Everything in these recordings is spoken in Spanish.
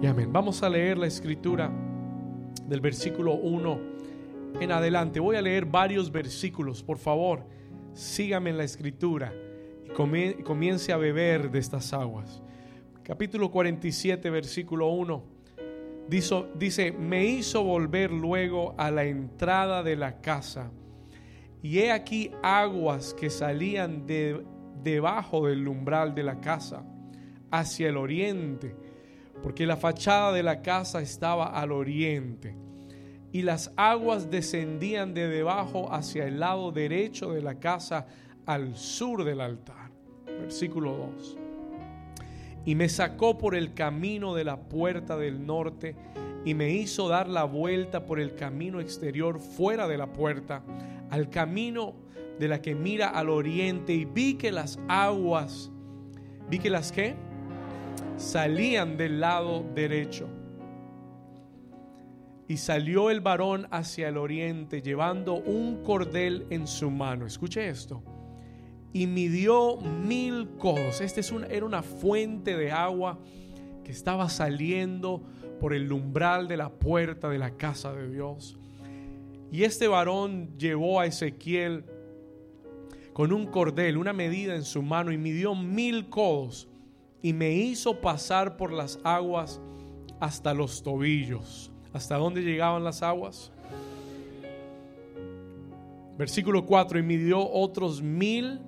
y amén. Vamos a leer la escritura del versículo 1 en adelante. Voy a leer varios versículos, por favor, sígame en la escritura y comience a beber de estas aguas. Capítulo 47, versículo 1. Dice, dice, me hizo volver luego a la entrada de la casa, y he aquí aguas que salían de, debajo del umbral de la casa, hacia el oriente, porque la fachada de la casa estaba al oriente y las aguas descendían de debajo hacia el lado derecho de la casa al sur del altar. Versículo 2. Y me sacó por el camino de la puerta del norte y me hizo dar la vuelta por el camino exterior fuera de la puerta, al camino de la que mira al oriente y vi que las aguas, vi que las que salían del lado derecho y salió el varón hacia el oriente llevando un cordel en su mano. Escuche esto. Y midió mil codos. Esta es era una fuente de agua que estaba saliendo por el umbral de la puerta de la casa de Dios. Y este varón llevó a Ezequiel con un cordel, una medida en su mano, y midió mil codos, y me hizo pasar por las aguas hasta los tobillos. ¿Hasta dónde llegaban las aguas? Versículo 4, y midió otros mil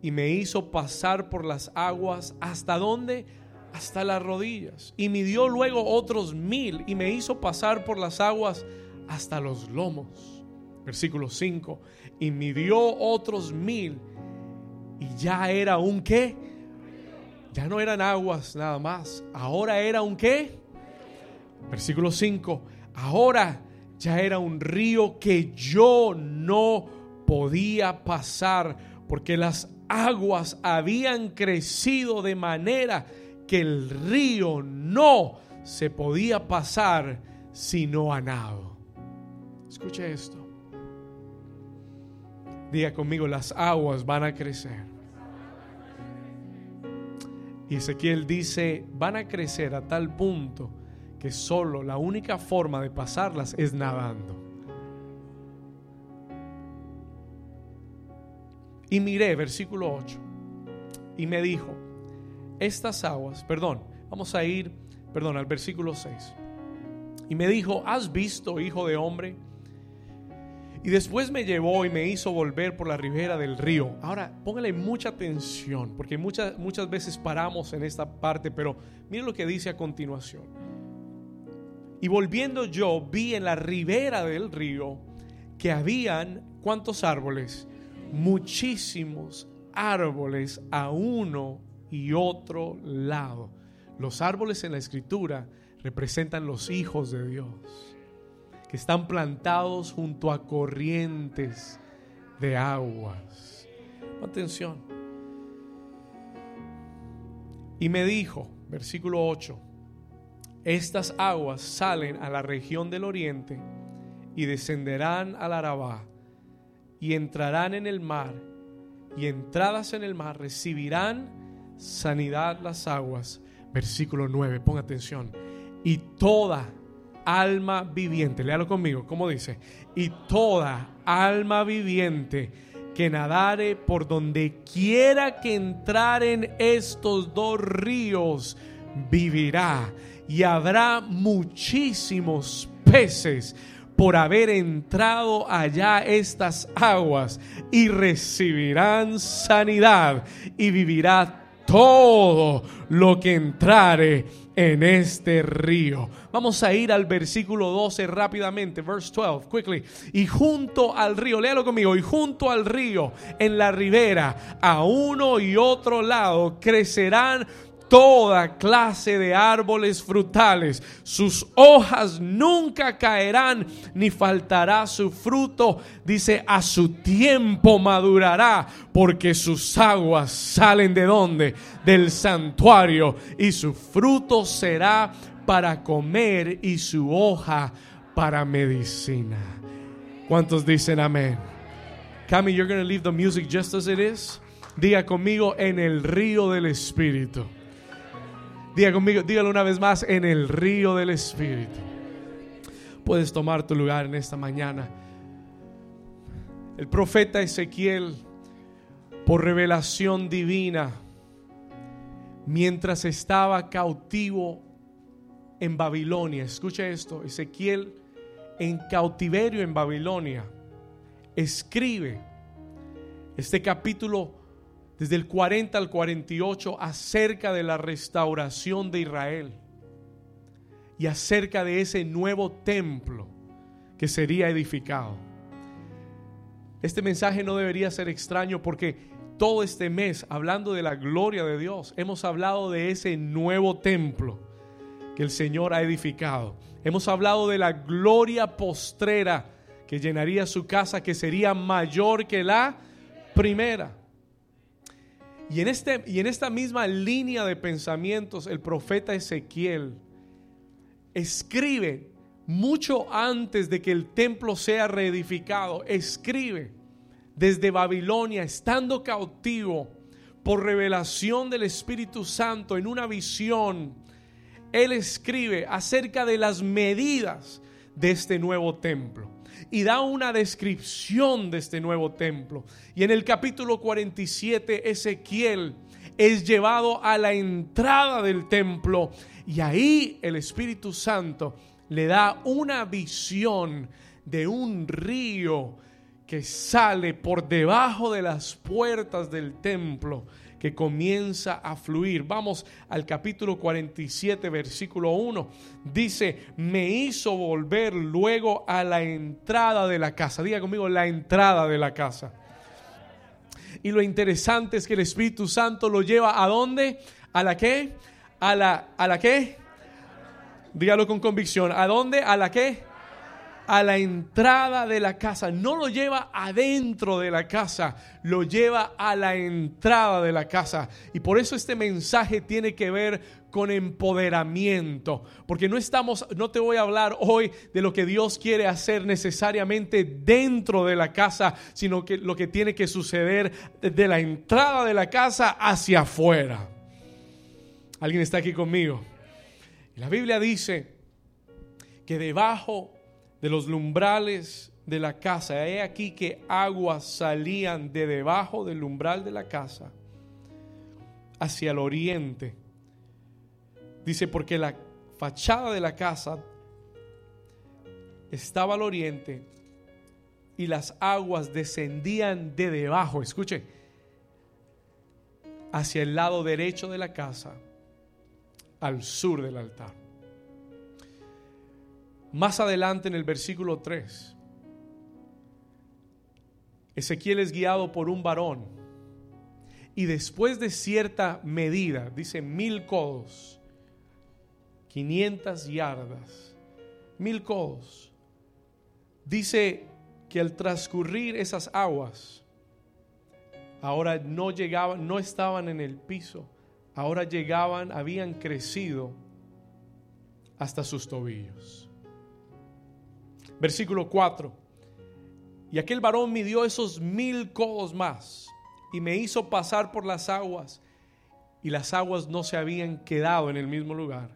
y me hizo pasar por las aguas. ¿Hasta dónde? Hasta las rodillas. Y midió luego otros mil y me hizo pasar por las aguas hasta los lomos. Versículo 5, y midió otros mil y ya era un qué. Ya no eran aguas nada más. Ahora era un qué Versículo 5. Ahora ya era un río que yo no podía pasar porque las aguas habían crecido de manera que el río no se podía pasar sino a nado. Escuche esto. Diga conmigo, las aguas van a crecer. Y Ezequiel dice, van a crecer a tal punto que solo la única forma de pasarlas es nadando. Y miré, versículo 8, y me dijo, estas aguas, perdón, vamos a ir, perdón, al versículo 6. Y me dijo, ¿has visto, hijo de hombre? Y después me llevó y me hizo volver por la ribera del río. Ahora, póngale mucha atención, porque muchas, muchas veces paramos en esta parte, pero mire lo que dice a continuación. Y volviendo yo vi en la ribera del río que habían, ¿cuántos árboles? Muchísimos árboles a uno y otro lado. Los árboles en la escritura representan los hijos de Dios, están plantados junto a corrientes de aguas. Atención. Y me dijo, versículo 8, estas aguas salen a la región del oriente y descenderán al Arabá y entrarán en el mar y entradas en el mar recibirán sanidad las aguas. Versículo 9, ponga atención. Y toda alma viviente, léalo conmigo, ¿cómo dice? Y toda alma viviente que nadare por donde quiera que entraren estos dos ríos, vivirá y habrá muchísimos peces por haber entrado allá estas aguas y recibirán sanidad y vivirá todo lo que entrare en este río. Vamos a ir al versículo 12 rápidamente, verse 12, quickly. Y junto al río, léalo conmigo, y junto al río, en la ribera, a uno y otro lado, crecerán toda clase de árboles frutales. Sus hojas nunca caerán ni faltará su fruto. Dice, a su tiempo madurará porque sus aguas salen de donde? Del santuario y su fruto será para comer y su hoja para medicina. ¿Cuántos dicen amén? Cami, you're going to leave the music just as it is. Diga conmigo en el río del Espíritu. Diga conmigo, dígalo una vez más, en el río del Espíritu. Puedes tomar tu lugar en esta mañana. El profeta Ezequiel, por revelación divina, mientras estaba cautivo en Babilonia, escucha esto, Ezequiel en cautiverio en Babilonia, escribe este capítulo desde el 40 al 48 acerca de la restauración de Israel y acerca de ese nuevo templo que sería edificado. Este mensaje no debería ser extraño porque todo este mes, hablando de la gloria de Dios, hemos hablado de ese nuevo templo que el Señor ha edificado. Hemos hablado de la gloria postrera que llenaría su casa, que sería mayor que la primera. Y en, este, y en esta misma línea de pensamientos, el profeta Ezequiel escribe mucho antes de que el templo sea reedificado, escribe desde Babilonia, estando cautivo por revelación del Espíritu Santo en una visión, él escribe acerca de las medidas de este nuevo templo y da una descripción de este nuevo templo. Y en el capítulo 47, Ezequiel es llevado a la entrada del templo y ahí el Espíritu Santo le da una visión de un río que sale por debajo de las puertas del templo que comienza a fluir. Vamos al capítulo 47, versículo 1. Dice, me hizo volver luego a la entrada de la casa. Diga conmigo, la entrada de la casa. Y lo interesante es que el Espíritu Santo lo lleva a dónde? ¿A la qué? ¿A la, a la qué? Dígalo con convicción. ¿A dónde? ¿A la qué? A la entrada de la casa. No lo lleva adentro de la casa, lo lleva a la entrada de la casa. Y por eso este mensaje tiene que ver con empoderamiento, porque no estamos no te voy a hablar hoy de lo que Dios quiere hacer necesariamente dentro de la casa, sino que lo que tiene que suceder de la entrada de la casa hacia afuera. ¿Alguien está aquí conmigo? La Biblia dice que debajo de los lumbrales de la casa. He aquí que aguas salían de debajo del umbral de la casa hacia el oriente. Dice, porque la fachada de la casa estaba al oriente y las aguas descendían de debajo, escuche, hacia el lado derecho de la casa, al sur del altar. Más adelante en el versículo 3, Ezequiel es guiado por un varón y después de cierta medida, dice mil codos, 500 yardas, mil codos, dice que al transcurrir esas aguas, ahora no llegaban, no estaban en el piso, ahora llegaban, habían crecido hasta sus tobillos. Versículo 4. Y aquel varón midió esos mil codos más y me hizo pasar por las aguas y las aguas no se habían quedado en el mismo lugar.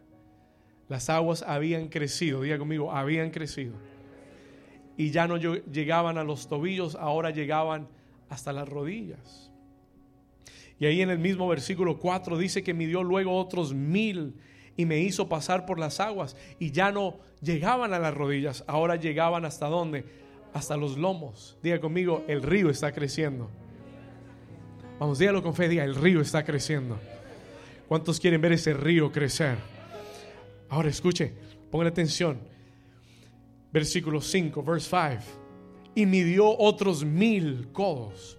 Las aguas habían crecido, diga conmigo, habían crecido. Y ya no llegaban a los tobillos, ahora llegaban hasta las rodillas. Y ahí en el mismo versículo 4 dice que midió luego otros mil y me hizo pasar por las aguas y ya no llegaban a las rodillas, ahora llegaban hasta dónde? Hasta los lomos. Diga conmigo, el río está creciendo. Vamos, dígalo con fe, diga, el río está creciendo. ¿Cuántos quieren ver ese río crecer? Ahora escuche, pongan atención. Versículo 5, verse 5. Y midió otros mil codos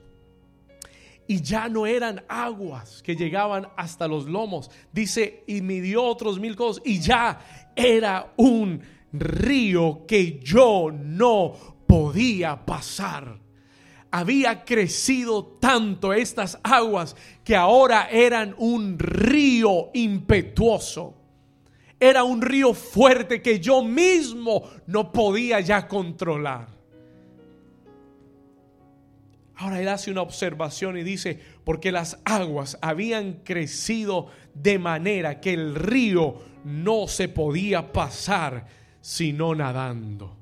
y ya no eran aguas que llegaban hasta los lomos. Dice, y midió otros mil codos y ya era un río que yo no podía pasar. Había crecido tanto estas aguas que ahora eran un río impetuoso. Era un río fuerte que yo mismo no podía ya controlar. Ahora él hace una observación y dice, porque las aguas habían crecido de manera que el río no se podía pasar sino nadando.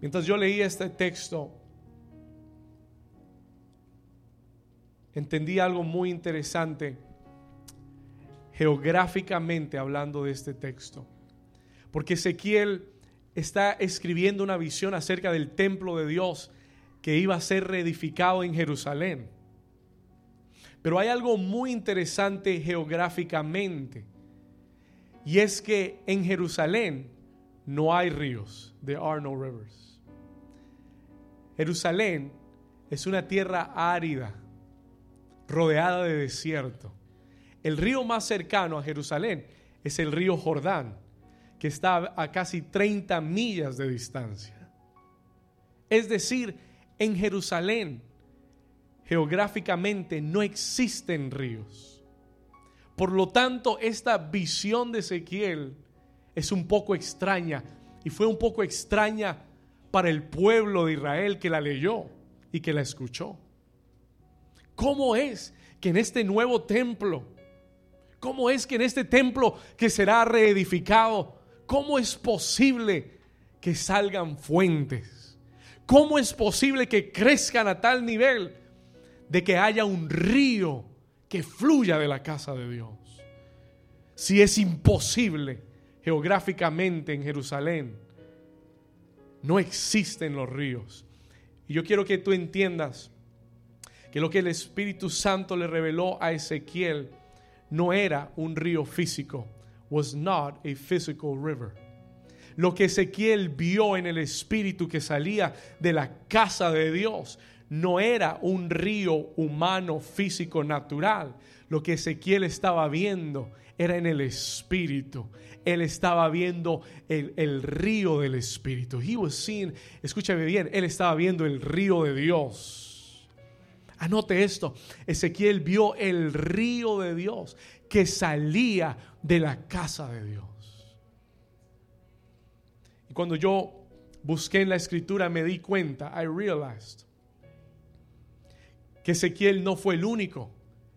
Mientras yo leía este texto, entendí algo muy interesante geográficamente hablando de este texto. Porque Ezequiel está escribiendo una visión acerca del templo de Dios que iba a ser reedificado en Jerusalén. Pero hay algo muy interesante geográficamente. Y es que en Jerusalén no hay ríos. There are no rivers. Jerusalén es una tierra árida, rodeada de desierto. El río más cercano a Jerusalén es el río Jordán, que está a casi 30 millas de distancia. Es decir, en Jerusalén geográficamente no existen ríos. Por lo tanto, esta visión de Ezequiel es un poco extraña y fue un poco extraña para el pueblo de Israel que la leyó y que la escuchó. ¿Cómo es que en este nuevo templo, cómo es que en este templo que será reedificado, cómo es posible que salgan fuentes? ¿Cómo es posible que crezcan a tal nivel de que haya un río que fluya de la casa de Dios? Si es imposible geográficamente en Jerusalén, no existen los ríos. Y yo quiero que tú entiendas que lo que el Espíritu Santo le reveló a Ezequiel no era un río físico, was not a physical river. Lo que Ezequiel vio en el Espíritu que salía de la casa de Dios no era un río humano, físico, natural. Lo que Ezequiel estaba viendo era en el Espíritu. Él estaba viendo el, río del Espíritu. He was seeing, escúchame bien, él estaba viendo el río de Dios. Anote esto, Ezequiel vio el río de Dios que salía de la casa de Dios. Y cuando yo busqué en la escritura me di cuenta, I realized, que Ezequiel no fue el único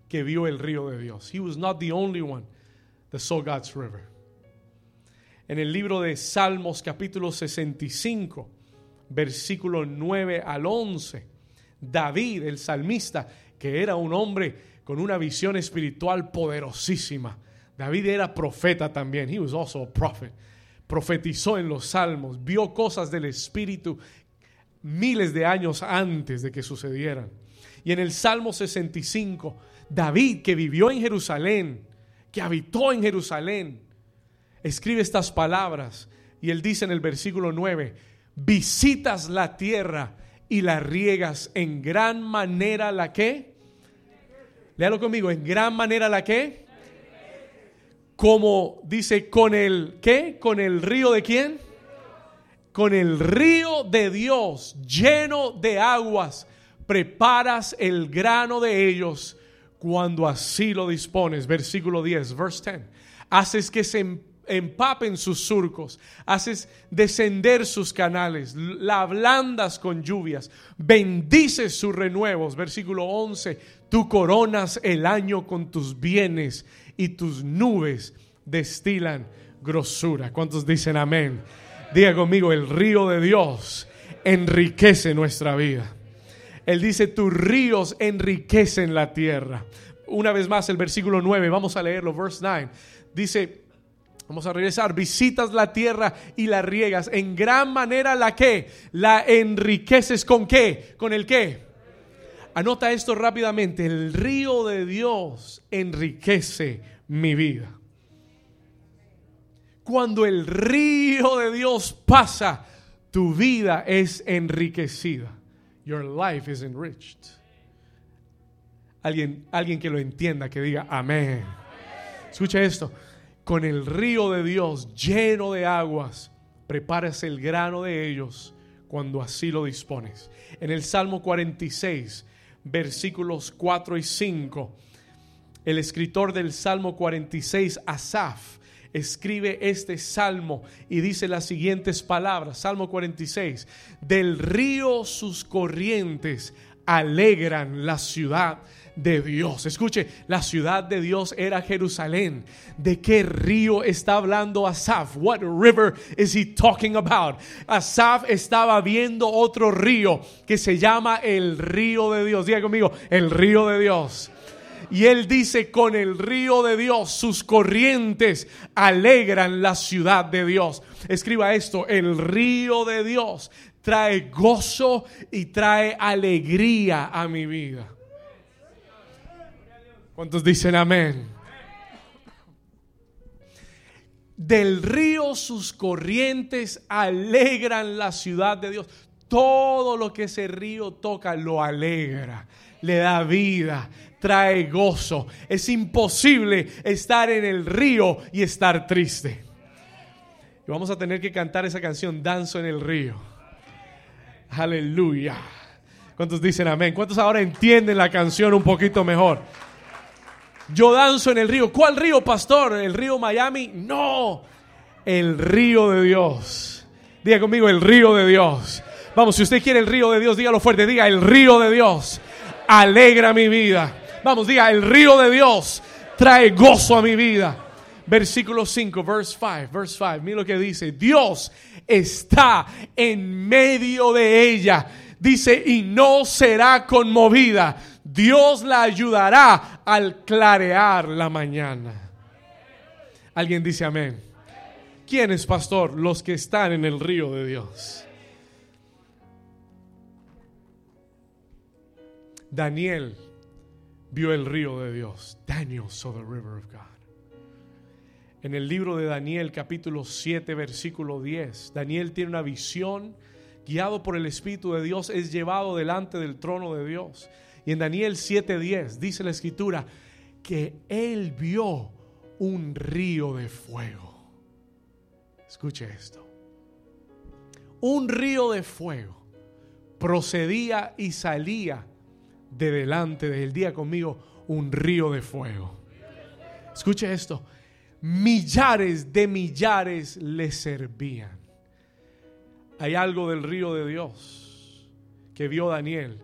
que vio el río de Dios. He was not the only one that saw God's river en el libro de Salmos capítulo 65, versículo 9 al 11. David, el salmista, que era un hombre con una visión espiritual poderosísima. David era profeta también. He was also a prophet. Profetizó en los salmos, vio cosas del espíritu miles de años antes de que sucedieran. Y en el Salmo 65, David, que vivió en Jerusalén, que habitó en Jerusalén, escribe estas palabras y él dice en el versículo 9, visitas la tierra y la riegas en gran manera la que. Léalo conmigo, en gran manera la que. Como dice, con el qué? Con el río de quién? Con el río de Dios lleno de aguas, preparas el grano de ellos cuando así lo dispones. Versículo 10, verse 10. Haces que se empapen sus surcos, haces descender sus canales, la ablandas con lluvias, bendices sus renuevos. Versículo 11, tú coronas el año con tus bienes y tus nubes destilan grosura. ¿Cuántos dicen amén? Diga conmigo, el río de Dios enriquece nuestra vida. Él dice, tus ríos enriquecen la tierra. Una vez más el versículo 9, vamos a leerlo, verse 9. Dice, Vamos a regresar. Visitas la tierra y la riegas. En gran manera la que la enriqueces con qué? ¿Con el qué? Anota esto rápidamente. El río de Dios enriquece mi vida. Cuando el río de Dios pasa, tu vida es enriquecida. Your life is enriched. Alguien, alguien que lo entienda, que diga amén. Escucha esto con el río de Dios lleno de aguas, preparas el grano de ellos cuando así lo dispones. En el Salmo 46, versículos 4 y 5, el escritor del Salmo 46, Asaf, escribe este salmo y dice las siguientes palabras. Salmo 46. Del río sus corrientes alegran la ciudad de Dios. Escuche, la ciudad de Dios era Jerusalén. ¿De qué río está hablando Asaf? What river is he talking about? Asaf estaba viendo otro río que se llama el río de Dios. Diga conmigo, el río de Dios. Y él dice, con el río de Dios, sus corrientes alegran la ciudad de Dios. Escriba esto, el río de Dios trae gozo y trae alegría a mi vida. ¿Cuántos dicen amén? Del río sus corrientes alegran la ciudad de Dios. Todo lo que ese río toca lo alegra, le da vida, trae gozo. Es imposible estar en el río y estar triste. Y vamos a tener que cantar esa canción, Danzo en el río. Aleluya. ¿Cuántos dicen amén? ¿Cuántos ahora entienden la canción un poquito mejor? Yo danzo en el río. ¿Cuál río, pastor? ¿El río Miami? No, el río de Dios. Diga conmigo, el río de Dios. Vamos, si usted quiere el río de Dios, dígalo fuerte. Diga, el río de Dios alegra mi vida. Vamos, diga, el río de Dios trae gozo a mi vida. Versículo 5, verse 5, verse 5. Mira lo que dice. Dios está en medio de ella. Dice, y no será conmovida. Dios la ayudará al clarear la mañana. Alguien dice amén. ¿Quién es pastor? Los que están en el río de Dios. Daniel vio el río de Dios. Daniel saw the river of God. En el libro de Daniel capítulo 7 versículo 10, Daniel tiene una visión guiado por el Espíritu de Dios, es llevado delante del trono de Dios. Y en Daniel 7:10 dice la escritura que él vio un río de fuego. Escuche esto. Un río de fuego procedía y salía de delante del día conmigo un río de fuego. Escuche esto. Millares de millares le servían. Hay algo del río de Dios que vio Daniel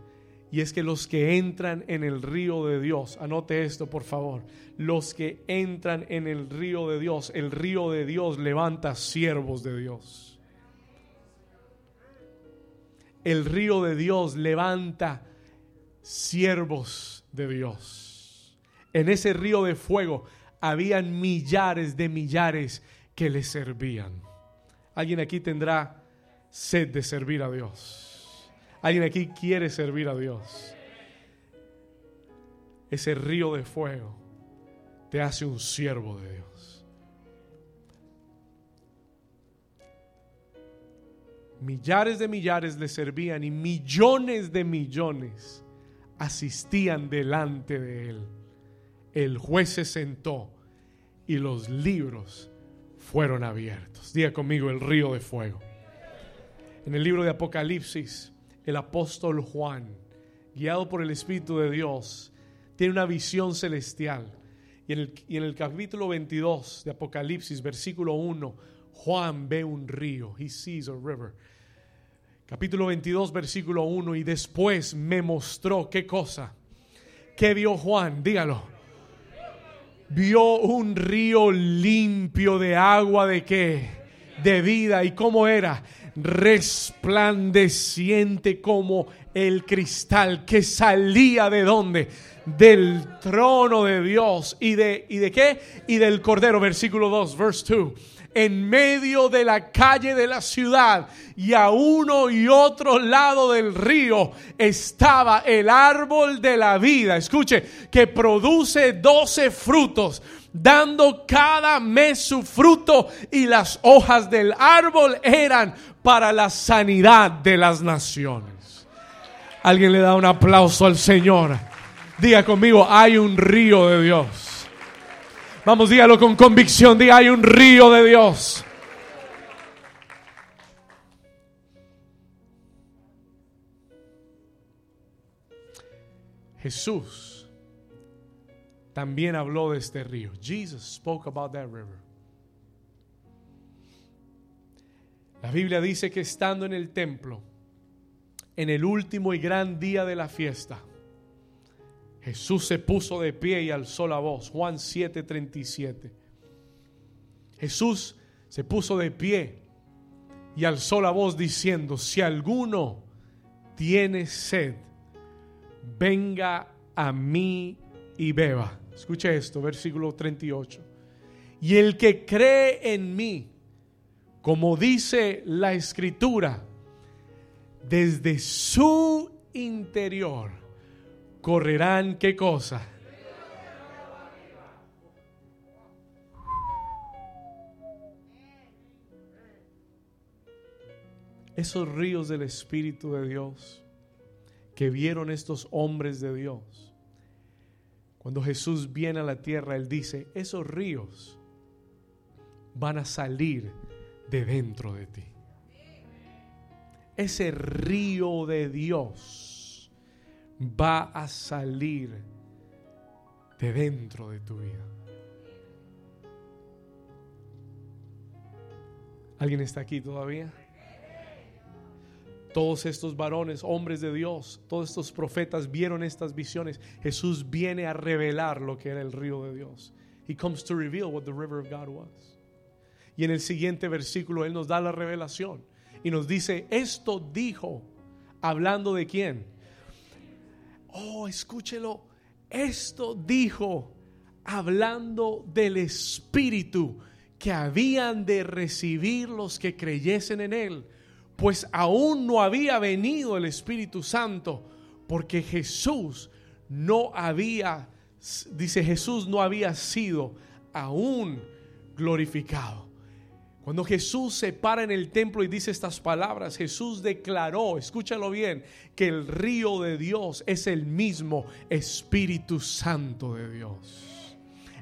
y es que los que entran en el río de Dios, anote esto por favor, los que entran en el río de Dios, el río de Dios levanta siervos de Dios. El río de Dios levanta siervos de Dios. En ese río de fuego habían millares de millares que le servían. Alguien aquí tendrá sed de servir a Dios. Alguien aquí quiere servir a Dios. Ese río de fuego te hace un siervo de Dios. Millares de millares le servían y millones de millones asistían delante de él. El juez se sentó y los libros fueron abiertos. Diga conmigo el río de fuego. En el libro de Apocalipsis, el apóstol Juan, guiado por el Espíritu de Dios, tiene una visión celestial. Y en el, capítulo 22 de Apocalipsis, versículo 1, Juan ve un río. He sees a river. Capítulo 22, versículo 1. Y después me mostró qué cosa. ¿Qué vio Juan? Dígalo. Vio un río limpio de agua de qué? De vida. ¿Y cómo era? Resplandeciente como el cristal que salía de dónde? Del trono de Dios y de y de qué? Y del cordero, versículo 2, verse 2. En medio de la calle de la ciudad y a uno y otro lado del río estaba el árbol de la vida. Escuche, que produce doce frutos dando cada mes su fruto y las hojas del árbol eran para la sanidad de las naciones. Alguien le da un aplauso al Señor. Diga conmigo, hay un río de Dios. Vamos, dígalo con convicción, diga, hay un río de Dios. Jesús también habló de este río. Jesus spoke about that river. La Biblia dice que estando en el templo, en el último y gran día de la fiesta, Jesús se puso de pie y alzó la voz. Juan 7:37. Jesús se puso de pie y alzó la voz diciendo, si alguno tiene sed, venga a mí y beba. Escuche esto, versículo 38. Y el que cree en mí, como dice la escritura, desde su interior correrán qué cosa? Esos ríos del Espíritu de Dios que vieron estos hombres de Dios. Cuando Jesús viene a la tierra, Él dice, esos ríos van a salir de dentro de ti. Ese río de Dios va a salir de dentro de tu vida. ¿Alguien está aquí todavía? Todos estos varones, hombres de Dios, todos estos profetas vieron estas visiones. Jesús viene a revelar lo que era el río de Dios. He comes to reveal what the river of God was. Y en el siguiente versículo Él nos da la revelación y nos dice, esto dijo, hablando de quién. Oh, escúchelo, esto dijo, hablando del Espíritu que habían de recibir los que creyesen en Él, pues aún no había venido el Espíritu Santo, porque Jesús no había, dice Jesús no había sido aún glorificado. Cuando Jesús se para en el templo y dice estas palabras, Jesús declaró, escúchalo bien, que el río de Dios es el mismo Espíritu Santo de Dios.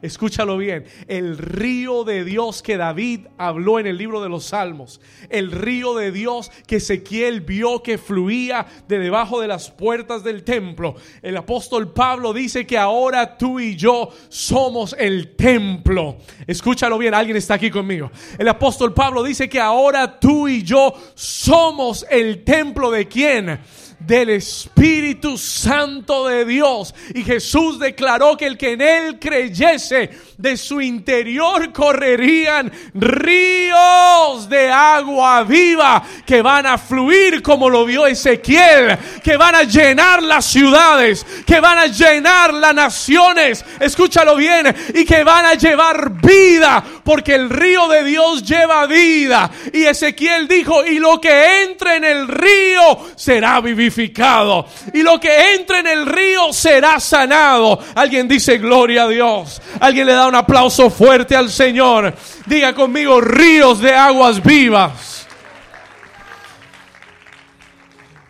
Escúchalo bien, el río de Dios que David habló en el libro de los Salmos, el río de Dios que Ezequiel vio que fluía de debajo de las puertas del templo. El apóstol Pablo dice que ahora tú y yo somos el templo. Escúchalo bien, alguien está aquí conmigo. El apóstol Pablo dice que ahora tú y yo somos el templo de quién? Del Espíritu Santo de Dios. Y Jesús declaró que el que en él creyese, de su interior correrían ríos de agua viva que van a fluir como lo vio Ezequiel, que van a llenar las ciudades, que van a llenar las naciones, escúchalo bien, y que van a llevar vida, porque el río de Dios lleva vida. Y Ezequiel dijo, y lo que entre en el río será vivificado, y lo que entre en el río será sanado. Alguien dice, gloria a Dios. Alguien le da un aplauso fuerte al Señor. Diga conmigo, ríos de aguas vivas.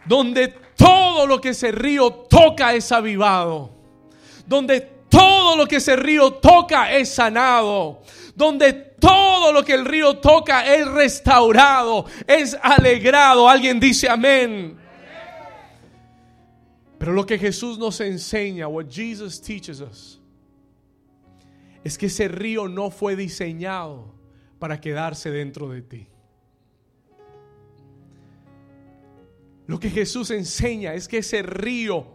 Donde todo lo que ese río toca es avivado. Donde todo lo que ese río toca es sanado. Donde todo lo que el río toca es restaurado, es alegrado. Alguien dice amén. Pero lo que Jesús nos enseña, what Jesus teaches us, es que ese río no fue diseñado para quedarse dentro de ti. Lo que Jesús enseña es que ese río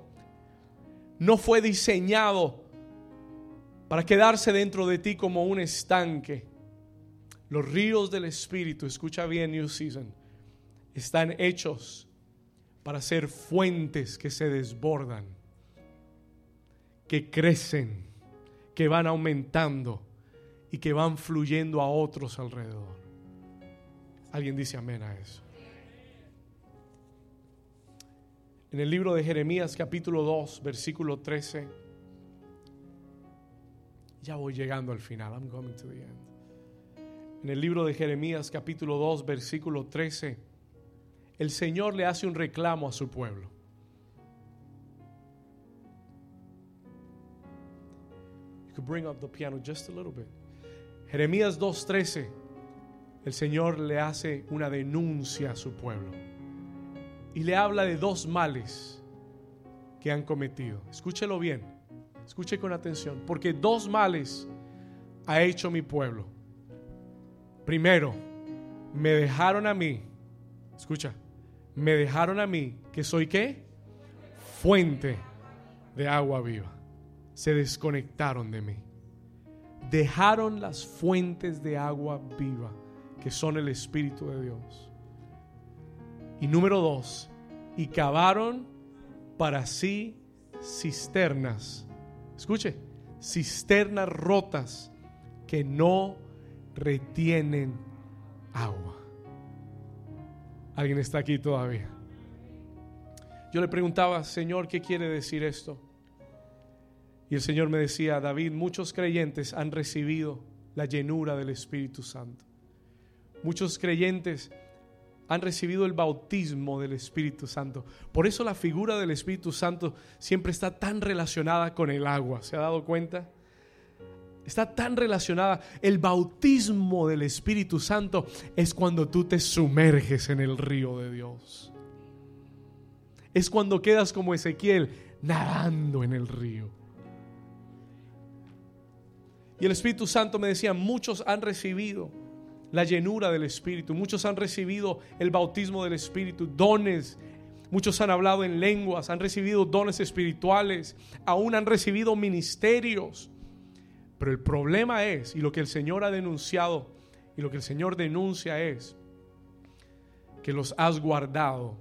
no fue diseñado para quedarse dentro de ti como un estanque. Los ríos del Espíritu, escucha bien New Season, están hechos para ser fuentes que se desbordan, que crecen que van aumentando y que van fluyendo a otros alrededor. Alguien dice amén a eso. En el libro de Jeremías capítulo 2, versículo 13. Ya voy llegando al final. I'm coming to the end. En el libro de Jeremías capítulo 2, versículo 13, el Señor le hace un reclamo a su pueblo. Bring up the piano just a little bit. Jeremías 2:13. El Señor le hace una denuncia a su pueblo y le habla de dos males que han cometido. Escúchelo bien. Escuche con atención, porque dos males ha hecho mi pueblo. Primero, me dejaron a mí, escucha, me dejaron a mí, que soy qué? Fuente de agua viva. Se desconectaron de mí. Dejaron las fuentes de agua viva, que son el Espíritu de Dios. Y número dos, y cavaron para sí cisternas. Escuche, cisternas rotas que no retienen agua. ¿Alguien está aquí todavía? Yo le preguntaba, Señor, ¿qué quiere decir esto? Y el Señor me decía, David, muchos creyentes han recibido la llenura del Espíritu Santo. Muchos creyentes han recibido el bautismo del Espíritu Santo. Por eso la figura del Espíritu Santo siempre está tan relacionada con el agua. ¿Se ha dado cuenta? Está tan relacionada. El bautismo del Espíritu Santo es cuando tú te sumerges en el río de Dios. Es cuando quedas como Ezequiel nadando en el río. Y el Espíritu Santo me decía, muchos han recibido la llenura del Espíritu. Muchos han recibido el bautismo del Espíritu, dones. Muchos han hablado en lenguas, han recibido dones espirituales, aún han recibido ministerios. Pero el problema es, y lo que el Señor ha denunciado, y lo que el Señor denuncia es, que los has guardado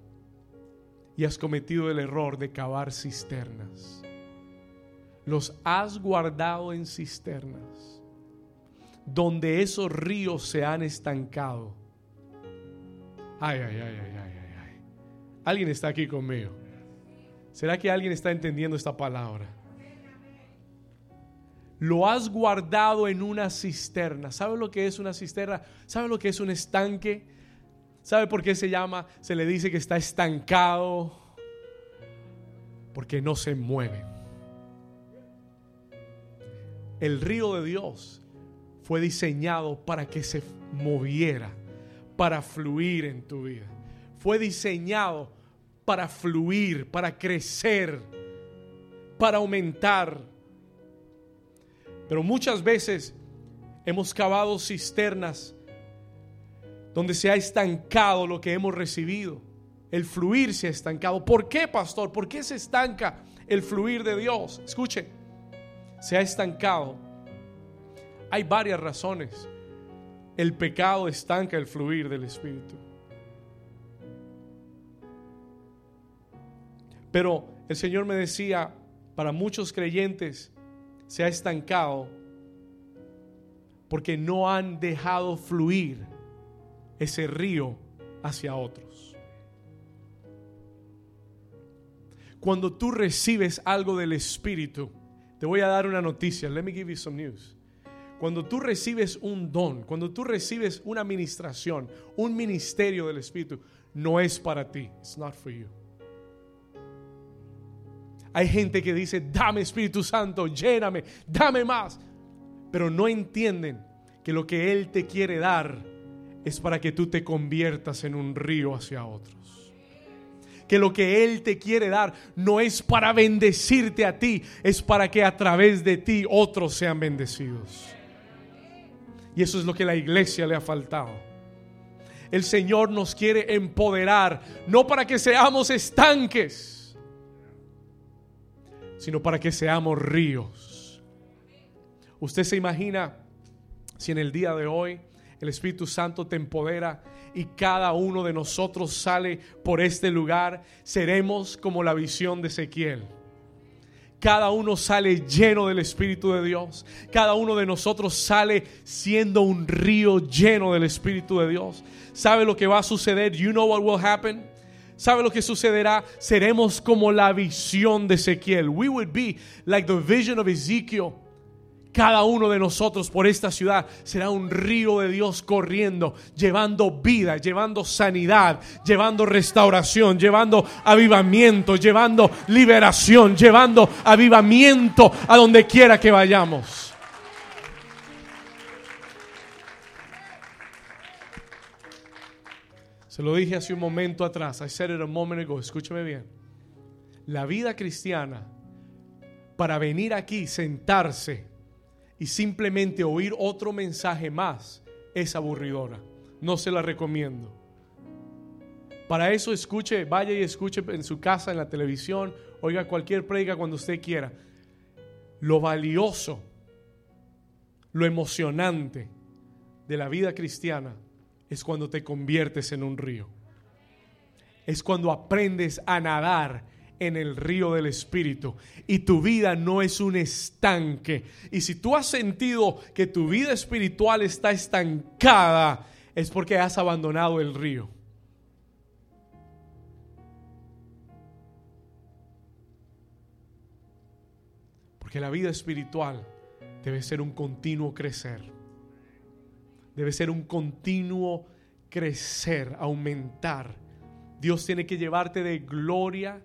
y has cometido el error de cavar cisternas. Los has guardado en cisternas donde esos ríos se han estancado. Ay, ay, ay, ay, ay, ay. Alguien está aquí conmigo. ¿Será que alguien está entendiendo esta palabra? Lo has guardado en una cisterna. ¿Sabe lo que es una cisterna? ¿Sabe lo que es un estanque? ¿Sabe por qué se llama? Se le dice que está estancado. Porque no se mueve. El río de Dios fue diseñado para que se moviera, para fluir en tu vida. Fue diseñado para fluir, para crecer, para aumentar. Pero muchas veces hemos cavado cisternas donde se ha estancado lo que hemos recibido. El fluir se ha estancado. ¿Por qué, pastor? ¿Por qué se estanca el fluir de Dios? Escuche, se ha estancado hay varias razones. El pecado estanca el fluir del Espíritu. Pero el Señor me decía, para muchos creyentes se ha estancado porque no han dejado fluir ese río hacia otros. Cuando tú recibes algo del Espíritu, te voy a dar una noticia. Let me give you some news. Cuando tú recibes un don, cuando tú recibes una administración, un ministerio del Espíritu, no es para ti. It's not for you. Hay gente que dice, dame Espíritu Santo, lléname, dame más. Pero no entienden que lo que Él te quiere dar es para que tú te conviertas en un río hacia otros. Que lo que Él te quiere dar no es para bendecirte a ti, es para que a través de ti otros sean bendecidos. Y eso es lo que la iglesia le ha faltado. El Señor nos quiere empoderar, no para que seamos estanques, sino para que seamos ríos. Usted se imagina si en el día de hoy el Espíritu Santo te empodera y cada uno de nosotros sale por este lugar, seremos como la visión de Ezequiel cada uno sale lleno del Espíritu de Dios. Cada uno de nosotros sale siendo un río lleno del Espíritu de Dios. ¿Sabe lo que va a suceder? You know what will happen? ¿Sabe lo que sucederá? Seremos como la visión de Ezequiel. We would be like the vision of Ezekiel cada uno de nosotros por esta ciudad será un río de Dios corriendo, llevando vida, llevando sanidad, llevando restauración, llevando avivamiento, llevando liberación, llevando avivamiento a donde quiera que vayamos. Se lo dije hace un momento atrás. I said it a moment ago. Escúchame bien. La vida cristiana, para venir aquí, sentarse, y simplemente oír otro mensaje más es aburridora. no se la recomiendo. Para eso escuche, vaya y escuche en su casa, en la televisión, oiga cualquier predica cuando usted quiera. Lo valioso, lo emocionante de la vida cristiana es cuando te conviertes en un río. Es cuando aprendes a nadar en el río del Espíritu y tu vida no es un estanque. Y si tú has sentido que tu vida espiritual está estancada, es porque has abandonado el río. Porque la vida espiritual debe ser un continuo crecer. Debe ser un continuo crecer, aumentar. Dios tiene que llevarte de gloria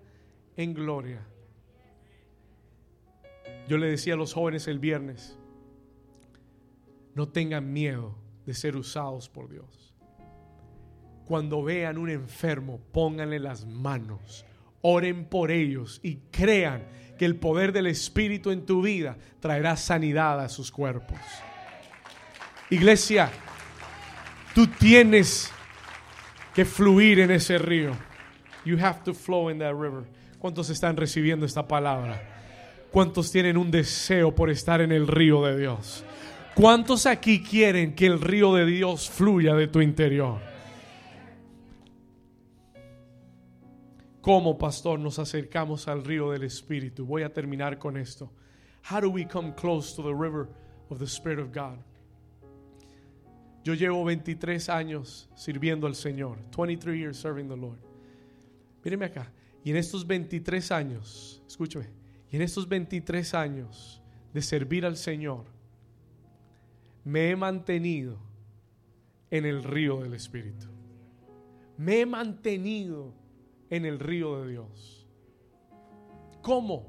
en gloria. Yo le decía a los jóvenes el viernes, no tengan miedo de ser usados por Dios. Cuando vean un enfermo, pónganle las manos, oren por ellos y crean que el poder del Espíritu en tu vida traerá sanidad a sus cuerpos. Iglesia, tú tienes que fluir en ese río. You have to flow in that river. ¿Cuántos están recibiendo esta palabra? ¿Cuántos tienen un deseo por estar en el río de Dios? ¿Cuántos aquí quieren que el río de Dios fluya de tu interior? ¿Cómo, pastor, nos acercamos al río del Espíritu? Voy a terminar con esto. How do we come close to the river of the Spirit of God? Yo llevo 23 años sirviendo al Señor. 23 years serving the Lord. Míreme acá. Y en estos 23 años, escúchame, y en estos 23 años de servir al Señor, me he mantenido en el río del Espíritu. Me he mantenido en el río de Dios. ¿Cómo?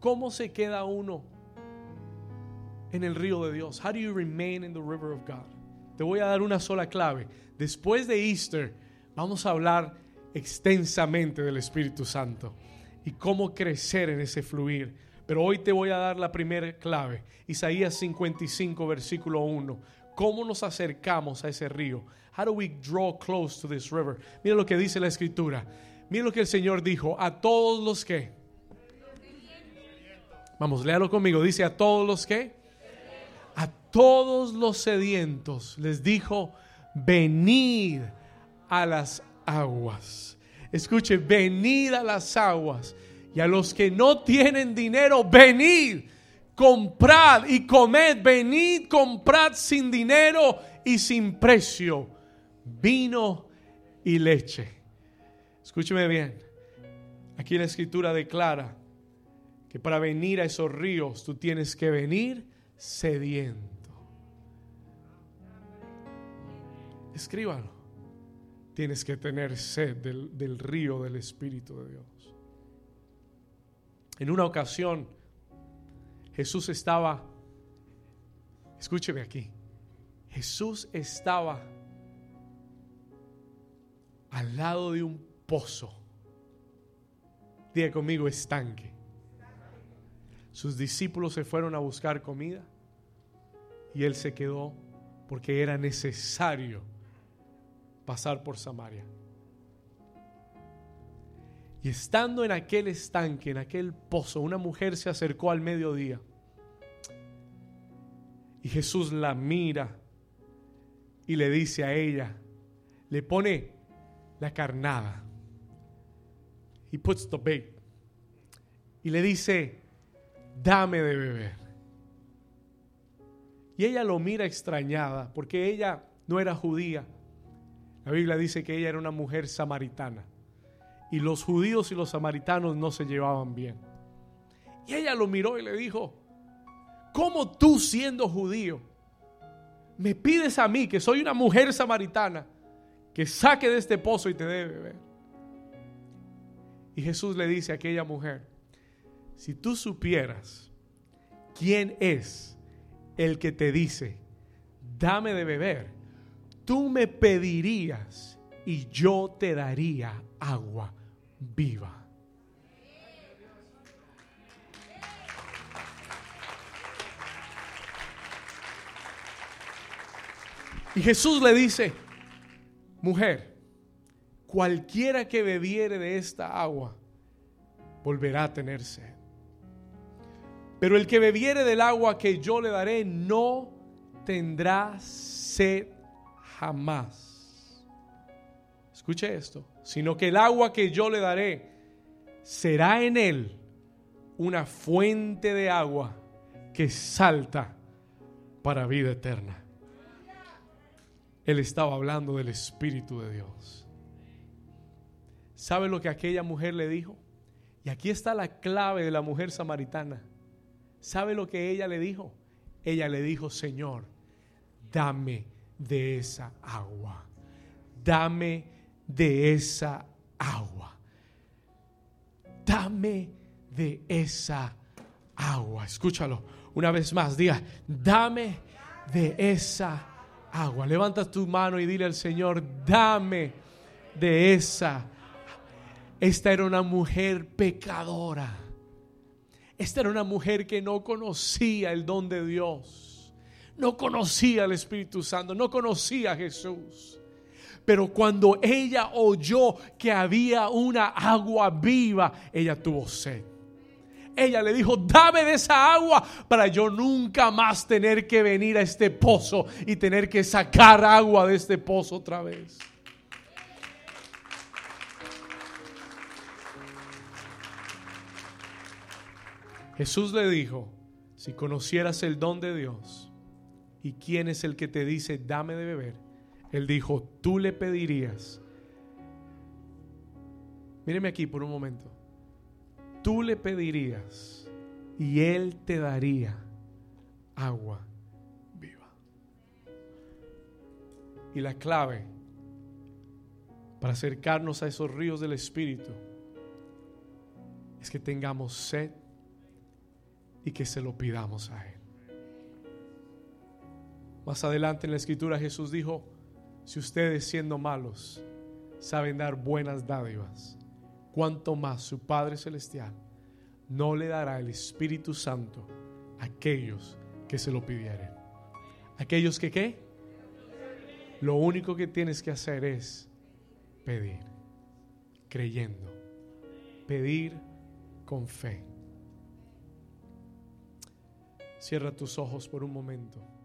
¿Cómo se queda uno en el río de Dios? How do you remain in the river of God? Te voy a dar una sola clave. Después de Easter, vamos a hablar extensamente del Espíritu Santo y cómo crecer en ese fluir. Pero hoy te voy a dar la primera clave, Isaías 55, versículo 1. ¿Cómo nos acercamos a ese río? How do we draw close to this river? Mira lo que dice la escritura. Mira lo que el Señor dijo. A todos los que. Vamos, léalo conmigo. Dice a todos los que. A todos los sedientos les dijo, venid a las aguas. Escuche, venid a las aguas. Y a los que no tienen dinero, venid, comprad y comed. Venid, comprad sin dinero y sin precio vino y leche. Escúcheme bien. Aquí la escritura declara que para venir a esos ríos tú tienes que venir sediento. Escríbalo tienes que tener sed del, río del Espíritu de Dios. En una ocasión, Jesús estaba, escúcheme aquí, Jesús estaba al lado de un pozo. Diga conmigo, estanque. Sus discípulos se fueron a buscar comida y él se quedó porque era necesario pasar por Samaria. Y estando en aquel estanque, en aquel pozo, una mujer se acercó al mediodía. Y Jesús la mira y le dice a ella, le pone la carnada. He puts the bait. Y le dice, dame de beber. Y ella lo mira extrañada porque ella no era judía. La Biblia dice que ella era una mujer samaritana. Y los judíos y los samaritanos no se llevaban bien. Y ella lo miró y le dijo, ¿cómo tú siendo judío me pides a mí, que soy una mujer samaritana, que saque de este pozo y te dé beber? Y Jesús le dice a aquella mujer, si tú supieras quién es el que te dice, dame de beber, tú me pedirías y yo te daría agua viva. Y Jesús le dice, mujer, cualquiera que bebiere de esta agua, volverá a tener sed. Pero el que bebiere del agua que yo le daré, no tendrá sed jamás. Escuche esto, sino que el agua que yo le daré será en él una fuente de agua que salta para vida eterna. Él estaba hablando del Espíritu de Dios. ¿Sabe lo que aquella mujer le dijo? Y aquí está la clave de la mujer samaritana. ¿Sabe lo que ella le dijo? Ella le dijo, Señor, dame de esa agua. Dame de esa agua. Dame de esa agua. Escúchalo una vez más. Diga, dame de esa agua. Levanta tu mano y dile al Señor, dame de esa. Esta era una mujer pecadora. Esta era una mujer que no conocía el don de Dios. No conocía al Espíritu Santo. No conocía a Jesús. Pero cuando ella oyó que había una agua viva, ella tuvo sed ella le dijo, dame de esa agua para yo nunca más tener que venir a este pozo y tener que sacar agua de este pozo otra vez. Jesús le dijo, si conocieras el don de Dios y quién es el que te dice, dame de beber, él dijo, tú le pedirías. Míreme aquí por un momento tú le pedirías y Él te daría agua viva. Y la clave para acercarnos a esos ríos del Espíritu es que tengamos sed y que se lo pidamos a Él. Más adelante en la escritura Jesús dijo, si ustedes siendo malos saben dar buenas dádivas, cuanto más su Padre Celestial no le dará el Espíritu Santo a aquellos que se lo pidieren. Aquellos que qué? Lo único que tienes que hacer es pedir, creyendo, pedir con fe. Cierra tus ojos por un momento.